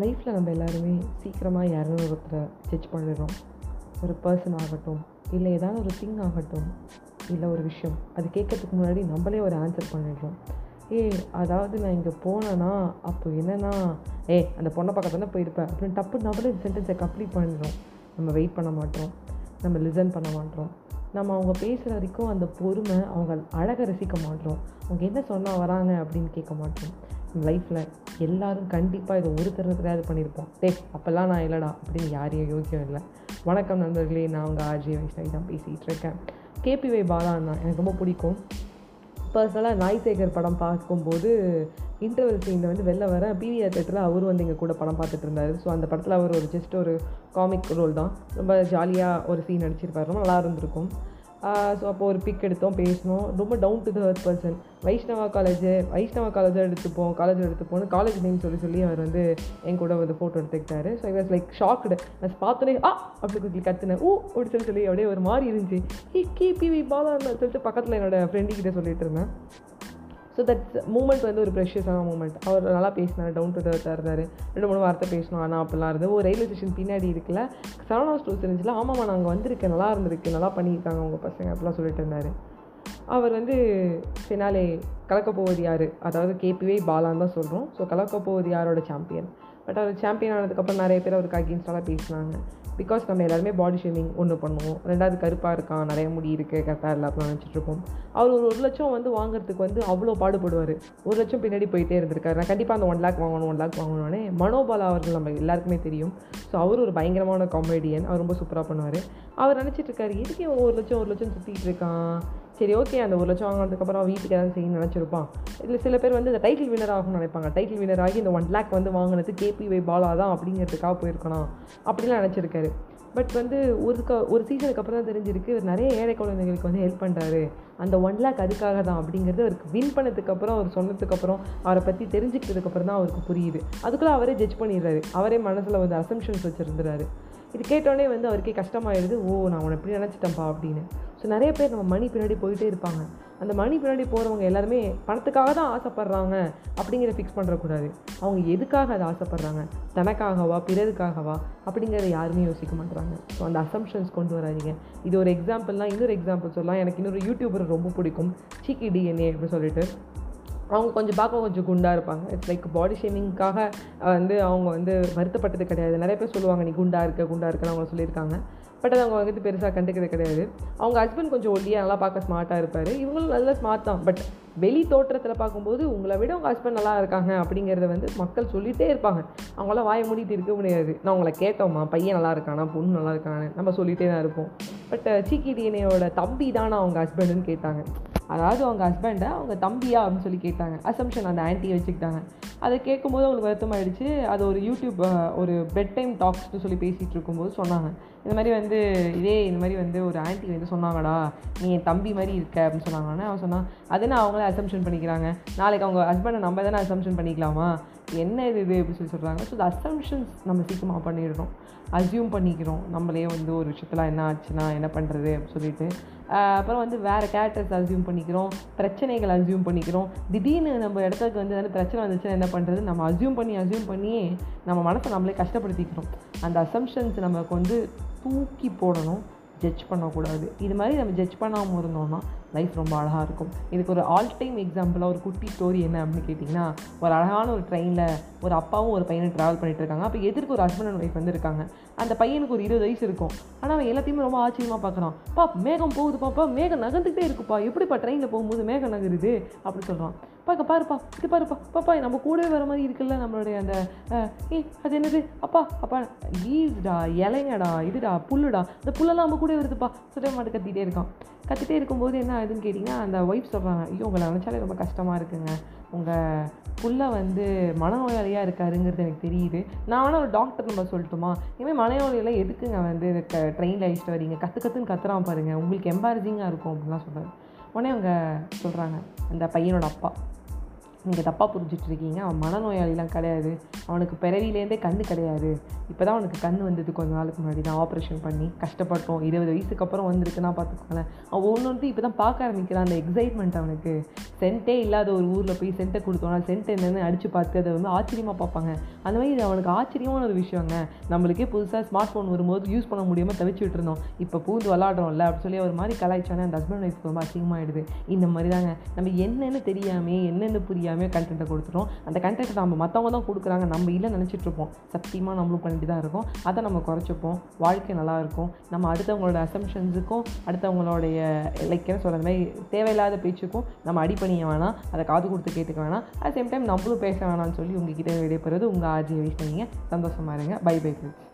லைஃப்பில் நம்ம எல்லாருமே சீக்கிரமாக யாரும் ஒருத்தரை ஜட்ஜ் பண்ணிடுறோம். ஒரு பர்சன் ஆகட்டும் இல்லை ஏதாவது ஒரு திங் ஆகட்டும் இல்லை ஒரு விஷயம் அது கேட்கறதுக்கு முன்னாடி நம்மளே ஒரு ஆன்சர் பண்ணிடுறோம். ஏ அதாவது நான் இங்கே போனேன்னா அப்போ என்னன்னா ஏ அந்த பொண்ணை பக்கம் தானே போயிருப்பேன் அப்படின்னு டப்பு நம்மளே சென்டென்ஸை கம்ப்ளீட் பண்ணிடுறோம். நம்ம வெயிட் பண்ண மாட்டோம். நம்ம லிசன் பண்ண மாட்டோம். நம்ம அவங்க பேசுகிற வரைக்கும் அந்த பொறுமை அவங்க அழகை ரசிக்க மாட்டோம். அவங்க என்ன சொன்னால் வராங்க அப்படின்னு கேட்க மாட்டோம். லைஃப்பில் எல்லாரும் கண்டிப்பாக இதை ஒரு தருணத்துலையாவது பண்ணியிருப்போம் டே அப்போல்லாம் நான் இல்லைடா அப்படின்னு யாரையும் யோக்கியம் இல்லை. வணக்கம் நண்பர்களே நான் உங்கள் ஆர்ஜி வைஷ்ணவி தான் பேசிகிட்டு இருக்கேன். கேபிவை பாலா அண்ணா எனக்கு ரொம்ப பிடிக்கும். பர்சனலாக நாய் சேகர் படம் பார்க்கும்போது இன்டர்வல் சீனில் வந்து வெளில வர பிவிஆர் தேட்டரில் அவர் வந்து எங்கள் கூட படம் பார்த்துட்டு இருந்தார். ஸோ அந்த படத்தில் அவர் ஒரு ஜஸ்ட் ஒரு காமிக் ரோல் தான். ரொம்ப ஜாலியாக ஒரு சீன் நடிச்சிருப்பார். ரொம்ப நல்லா இருந்திருக்கும். ஸோ அப்போ ஒரு பிக் எடுத்தோம் பேசினோம். ரொம்ப down to the earth person Vaishnava college Vaishnava காலேஜாக எடுத்துப்போம் காலேஜ் எடுத்துப்போம்னு காலேஜ் நேம் சொல்லி சொல்லி அவர் வந்து என் கூட வந்து photo எடுத்துக்கிட்டாரு. So I was like shocked நான் பார்த்தோன்னே ஆ! அப்படி குத்தி கத்துனேன். ஊ! அப்படி சொல்லி சொல்லி அப்படியே ஒரு மாதிரி இருந்துச்சு. ஹி கிபிவி பாலா சொல்லிட்டு பக்கத்தில் என்னோடய ஃப்ரெண்டுக்கிட்ட சொல்லிட்டு இருந்தேன். ஸோ தட்ஸ் மூமெண்ட் வந்து ஒரு ப்ரெஷியஸான மூமெண்ட் அவர் நல்லா பேசினார் டவுன் டு தர்த்தாக இருந்தார். ரெண்டு மூணு வார்த்தை பேசணும் ஆனால் அப்படிலாம் இருந்தது. ஒரு ரயில்வே ஸ்டேஷன் பின்னாடி இருக்குல்ல சரவணா ஸ்டோர்ஸ் இருந்துச்சுல ஆமாம்மா நாங்கள் வந்திருக்கேன் நல்லா இருந்திருக்கு நல்லா பண்ணியிருக்காங்க உங்கள் பசங்க அப்படிலாம் சொல்லிட்டு இருந்தார். அவர் வந்து பின்னாலே கலக்க போவது யார்? அதாவது கேபிவே பாலான்னு தான் சொல்கிறோம் ஸோ கலக்க போவது யாரோட சாம்பியன் பட் அவர் சாம்பியன் ஆனதுக்கப்புறம் நிறைய பேர் அவருக்கு அகேன்ஸ்டாக பேசினாங்க. பிகாஸ் நம்ம எல்லாருமே பாடி ஷேமிங் ஒன்று பண்ணுவோம். ரெண்டாவது கருப்பாக இருக்கான் நிறைய முடி இருக்குது கரெக்டாக இல்லை அப்படிலாம் நினச்சிட்ருப்போம் அவர் ஒரு ஒரு லட்சம் வந்து வாங்குறதுக்கு வந்து அவ்வளோ பாடுபடுவார். ஒரு லட்சம் பின்னாடி போயிட்டே இருந்திருக்காரு. நான் கண்டிப்பாக அந்த ஒன் லேக் வாங்கணும் ஒன் லேக் வாங்கணும்னே மனோபாலா அவர்கள் நம்ம எல்லாருக்குமே தெரியும். ஸோ அவர் ஒரு பயங்கரமான காமெடியன் அவர் ரொம்ப சூப்பராக பண்ணுவார். அவர் நினச்சிட்டு இருக்காரு எதுக்கு ஒரு லட்சம் ஒரு லட்சம் சுற்றிட்டு இருக்கான்? சரி ஓகே அந்த ஒரு லட்சம் வாங்கினதுக்கப்புறம் வீட்டுக்கு ஏதாவது செய்யணும்னு வச்சுருப்பான். இதில் சில பேர் வந்து இந்த டைட்டில் வினர் ஆகணும்னு நினைப்பாங்க. டைட்டில் வினர் ஆகி இந்த ஒன் லேக் வந்து வாங்கினது கேபிவை பாலா தான் அப்படிங்கிறதுக்காக போயிருக்கணும் அப்படிலாம் நினச்சிருக்காரு. பட் வந்து ஒரு க ஒரு சீசனுக்கு அப்புறம் தான் தெரிஞ்சிருக்கு. இவர் நிறைய ஏழை குழந்தைங்களுக்கு வந்து ஹெல்ப் பண்ணுறாரு அந்த ஒன் லேக் அதுக்காக தான் அப்படிங்கிறது அவருக்கு வின் பண்ணதுக்கப்புறம் அவர் சொன்னதுக்கப்புறம் அவரை பற்றி தெரிஞ்சுக்கிட்டதுக்கப்புறம் தான் அவருக்கு புரியுது. அதுக்குள்ளே அவரே ஜட்ஜ் பண்ணிடுறாரு. அவரே மனசில் வந்து அசம்ஷன்ஸ் வச்சுருந்துறாரு இது கேட்டோடனே வந்து அவருக்கே கஷ்டமாயிடுது ஓ நான் உன்னை இப்படி நினச்சிட்டேன்ப்பா அப்படின்னு. ஸோ நிறைய பேர் நம்ம மணி பின்னாடி போயிட்டே இருப்பாங்க. அந்த மணி பின்னாடி போகிறவங்க எல்லாருமே பணத்துக்காக தான் ஆசைப்பட்றாங்க அப்படிங்கிறத ஃபிக்ஸ் பண்ணுறக்கூடாது அவங்க எதுக்காக அதை ஆசைப்பட்றாங்க? தனக்காகவா பிறருக்காகவா அப்படிங்கிறத யாருமே யோசிக்க மாட்டுறாங்க ஸோ அந்த அசம்ஷன்ஸ் கொண்டு வராதிங்க. இது ஒரு எக்ஸாம்பிள்லாம் இன்னொரு எக்ஸாம்பிள் சொல்லலாம். எனக்கு இன்னொரு யூடியூபர் ரொம்ப பிடிக்கும். சீக்கி டிஎன்ஏ அப்படின்னு சொல்லிட்டு. அவங்க கொஞ்சம் பார்க்க கொஞ்சம் குண்டாக இருப்பாங்க. இட்ஸ் லைக் பாடி ஷேமிங்க்காக வந்து அவங்க வந்து வருத்தப்பட்டது கிடையாது. நிறைய பேர் சொல்லுவாங்க நீ குண்டாக இருக்க குண்டாக இருக்குன்னு அவங்க சொல்லியிருக்காங்க. பட் அது அவங்க வந்துட்டு பெருசாக கண்டுக்கிறது கிடையாது. அவங்க ஹஸ்பண்ட் கொஞ்சம் ஒல்லியாக நல்லா பார்க்க ஸ்மார்ட்டாக இருப்பார். இவங்களும் நல்ல ஸ்மார்ட் தான். பட் வெளி தோற்றத்தில் பார்க்கும்போது உங்களை விட உங்கள் ஹஸ்பண்ட் நல்லா இருக்காங்க அப்படிங்கிறத வந்து மக்கள் சொல்லிகிட்டே இருப்பாங்க. அவங்களாம் வாயை மூடிட்டு இருக்க முடியாது. நான் உங்களை கேட்டோம்மா பையன் நல்லா இருக்கானா? பொண்ணு நல்லா இருக்கானு நம்ம சொல்லிகிட்டே தான் இருப்போம். பட் சீக்கி டிஎன்ஏயோட தம்பி தானே அவங்க ஹஸ்பண்டுன்னு கேட்டாங்க. அதாவது அவங்க ஹஸ்பண்டை அவங்க தம்பியா அப்படின்னு சொல்லி கேட்டாங்க. அசம்ஷன் அந்த ஆன்ட்டியை வச்சுக்கிட்டாங்க. அதை கேட்கும்போது அவங்களுக்கு வருத்தமாயிடுச்சு. அது ஒரு யூடியூப் ஒரு பெட் டைம் டாக்ஸ்னு சொல்லி பேசிகிட்டு இருக்கும்போது சொன்னாங்க. இந்த மாதிரி வந்து இதே இந்த மாதிரி வந்து ஒரு ஆன்ட்டி வந்து சொன்னாங்கடா. நீ என் தம்பி மாதிரி இருக்க அப்படின்னு சொன்னாங்கன்னா அவன் சொன்னான். அது நான் அவங்களே அசம்ஷன் பண்ணிக்கிறாங்க. நாளைக்கு அவங்க ஹஸ்பண்டை நம்ம தானே அசம்ஷன் பண்ணிக்கலாமா? என்ன இது இது அப்படின்னு சொல்லி சொல்கிறாங்க ஸோ இந்த அசம்ஷன்ஸ் நம்ம சீக்கிரமாக பண்ணிடுறோம் அசியூம் பண்ணிக்கிறோம். நம்மளே வந்து ஒரு விஷயத்தில் என்ன ஆச்சுன்னா என்ன பண்ணுறது அப்படின்னு சொல்லிட்டு. அப்புறம் வந்து வேறு கேரக்டர்ஸ் அசியூம் பண்ணிக்கிறோம். பிரச்சனைகள் அசியூம் பண்ணிக்கிறோம். திடீர்னு நம்ம இடத்துக்கு வந்து எதாவது பிரச்சனை வந்துச்சுன்னா என்ன பண்ணுறது நம்ம அசியூம் பண்ணி அசியூம் பண்ணியே நம்ம மனசை நம்மளே கஷ்டப்படுத்திக்கிறோம். அந்த அசம்ஷன்ஸ் நமக்கு வந்து தூக்கி போடணும். ஜட்ஜ் பண்ணக்கூடாது. இது மாதிரி நம்ம ஜட்ஜ் பண்ணாமல் இருந்தோம்னா லைஃப் ரொம்ப அழகாக இருக்கும். இதுக்கு ஒரு ஆல் டைம் எக்ஸாம்பிளாக ஒரு குட்டி ஸ்டோரி என்ன அப்படின்னு கேட்டிங்கன்னா ஒரு அழகான ஒரு ட்ரெயினில் ஒரு அப்பாவும் ஒரு பையனை ட்ராவல் பண்ணிட்டு இருக்காங்க. அப்போ எதிர்க்கு ஒரு ஹஸ்பண்ட் அண்ட் ஒய்ஃப் வந்து இருக்காங்க அந்த பையனுக்கு ஒரு இருபது வயசு இருக்கும். ஆனால் அவன் எல்லாத்தையுமே ரொம்ப ஆச்சரியமாக பார்க்குறான் பா மேகம் போகுது பாப்பா. மேகம் நகர்ந்துகிட்டே இருக்குப்பா. எப்படிப்பா ட்ரெயினில் போகும்போது மேகம் நகருது? அப்படி சொல்கிறான் பாக்க பாருப்பா. இது பாருப்பா. பாப்பா நம்ம கூடவே வர மாதிரி இருக்குல்ல நம்மளுடைய அந்த ஏ அது என்னது? அப்பா அப்பா லீவ்டா இலைங்கடா இதுடா புல்லுடா. இந்த புல்லெல்லாம் நம்ம கூட வருதுப்பா. சொல்ல மாட்டு கத்திகிட்டே இருக்கான். கத்திட்டே இருக்கும்போது என்ன ஆகுதுன்னு கேட்டிங்கன்னா அந்த ஒய்ஃப் சொல்கிறாங்க ஐயோ உங்களை நினச்சாலே ரொம்ப கஷ்டமாக இருக்குங்க. உங்கள் புள்ள வந்து மனநோயாளியாக இருக்காருங்கிறது எனக்கு தெரியுது. நான் வேணால் ஒரு டாக்டர் நம்ம சொல்லட்டுமா? இனிமேல் மனநோயாளியெல்லாம் எதுக்குங்க வந்து ட்ரெயினில் அழிச்சிட்டு வரீங்க கற்று கற்றுன்னு கத்துறான் பாருங்கள் உங்களுக்கு எம்பாரசிங்காக இருக்கும் அப்படின்லாம் சொல்கிறாரு உடனே அவங்க சொல்கிறாங்க அந்த பையனோட அப்பா. நீங்கள் தப்பாக புரிஞ்சிட்டு இருக்கீங்க அவன் மனநோயாளிலாம் கிடையாது. அவனுக்கு பிறவிலேருந்தே கண் கிடையாது. இப்போ தான் அவனுக்கு கண் வந்தது கொஞ்ச நாளுக்கு முன்னாடி. தான் ஆப்ரேஷன் பண்ணி கஷ்டப்பட்டோம். இருபது வயசுக்கு அப்புறம் வந்திருக்குன்னா பார்த்துக்கோங்களேன். அவன் ஒன்று வந்து இப்போ தான் பார்க்க ஆரம்பிக்கிறான். அந்த எக்ஸைட்மெண்ட் அவனுக்கு. சென்ட்டே இல்லாத ஒரு ஊரில் போய் சென்ட்டை கொடுத்தோம்னா சென்ட் என்னென்னு அடித்து பார்த்து அதை வந்து ஆச்சரியமாக பார்ப்பாங்க. அந்த மாதிரி இது அவனுக்கு ஆச்சரியமான ஒரு விஷயங்க. நம்மளுக்கே புதுசாக ஸ்மார்ட் ஃபோன் வரும்போது யூஸ் பண்ண முடியாமல் தவிச்சுட்டு இருந்தோம் இப்போ பூந்து விளாடுறோம்ல அப்படி சொல்லி ஒரு மாதிரி கலாய்ச்சானே அந்த ஹஸ்பண்ட் ஒய்ஃப் ரொம்ப அசிங்கமாகிடுது இந்த மாதிரி தாங்க நம்ம என்னென்னு தெரியாமே என்னென்னு புரியாமல் கண்டென்ட்டை கொடுத்துரும். அந்த கண்டென்ட்டை நம்ம மற்றவங்க தான் கொடுக்குறாங்க நம்ம இல்லை நினச்சிட்ருப்போம் சத்தியமாக நம்மளும் பண்ணிட்டு தான் இருக்கும். அதை நம்ம குறைச்சிப்போம். வாழ்க்கை நல்லாயிருக்கும் நம்ம அடுத்தவங்களோட அசம்ஷன்ஸுக்கும் அடுத்தவங்களுடைய லைக் என்ன சொல்கிற மாதிரி தேவையில்லாத பேச்சுக்கும் நம்ம அடிப்பணிய வேணாம். அதை காது கொடுத்து கேட்டுக்க வேணாம். அட் சேம் டைம் நம்மளும் பேச வேணாம்னு சொல்லி உங்ககிட்ட விடைபெறுவது உங்கள் ஆர்ஜி நீங்கள் சந்தோஷமாக இருங்க. By bye friends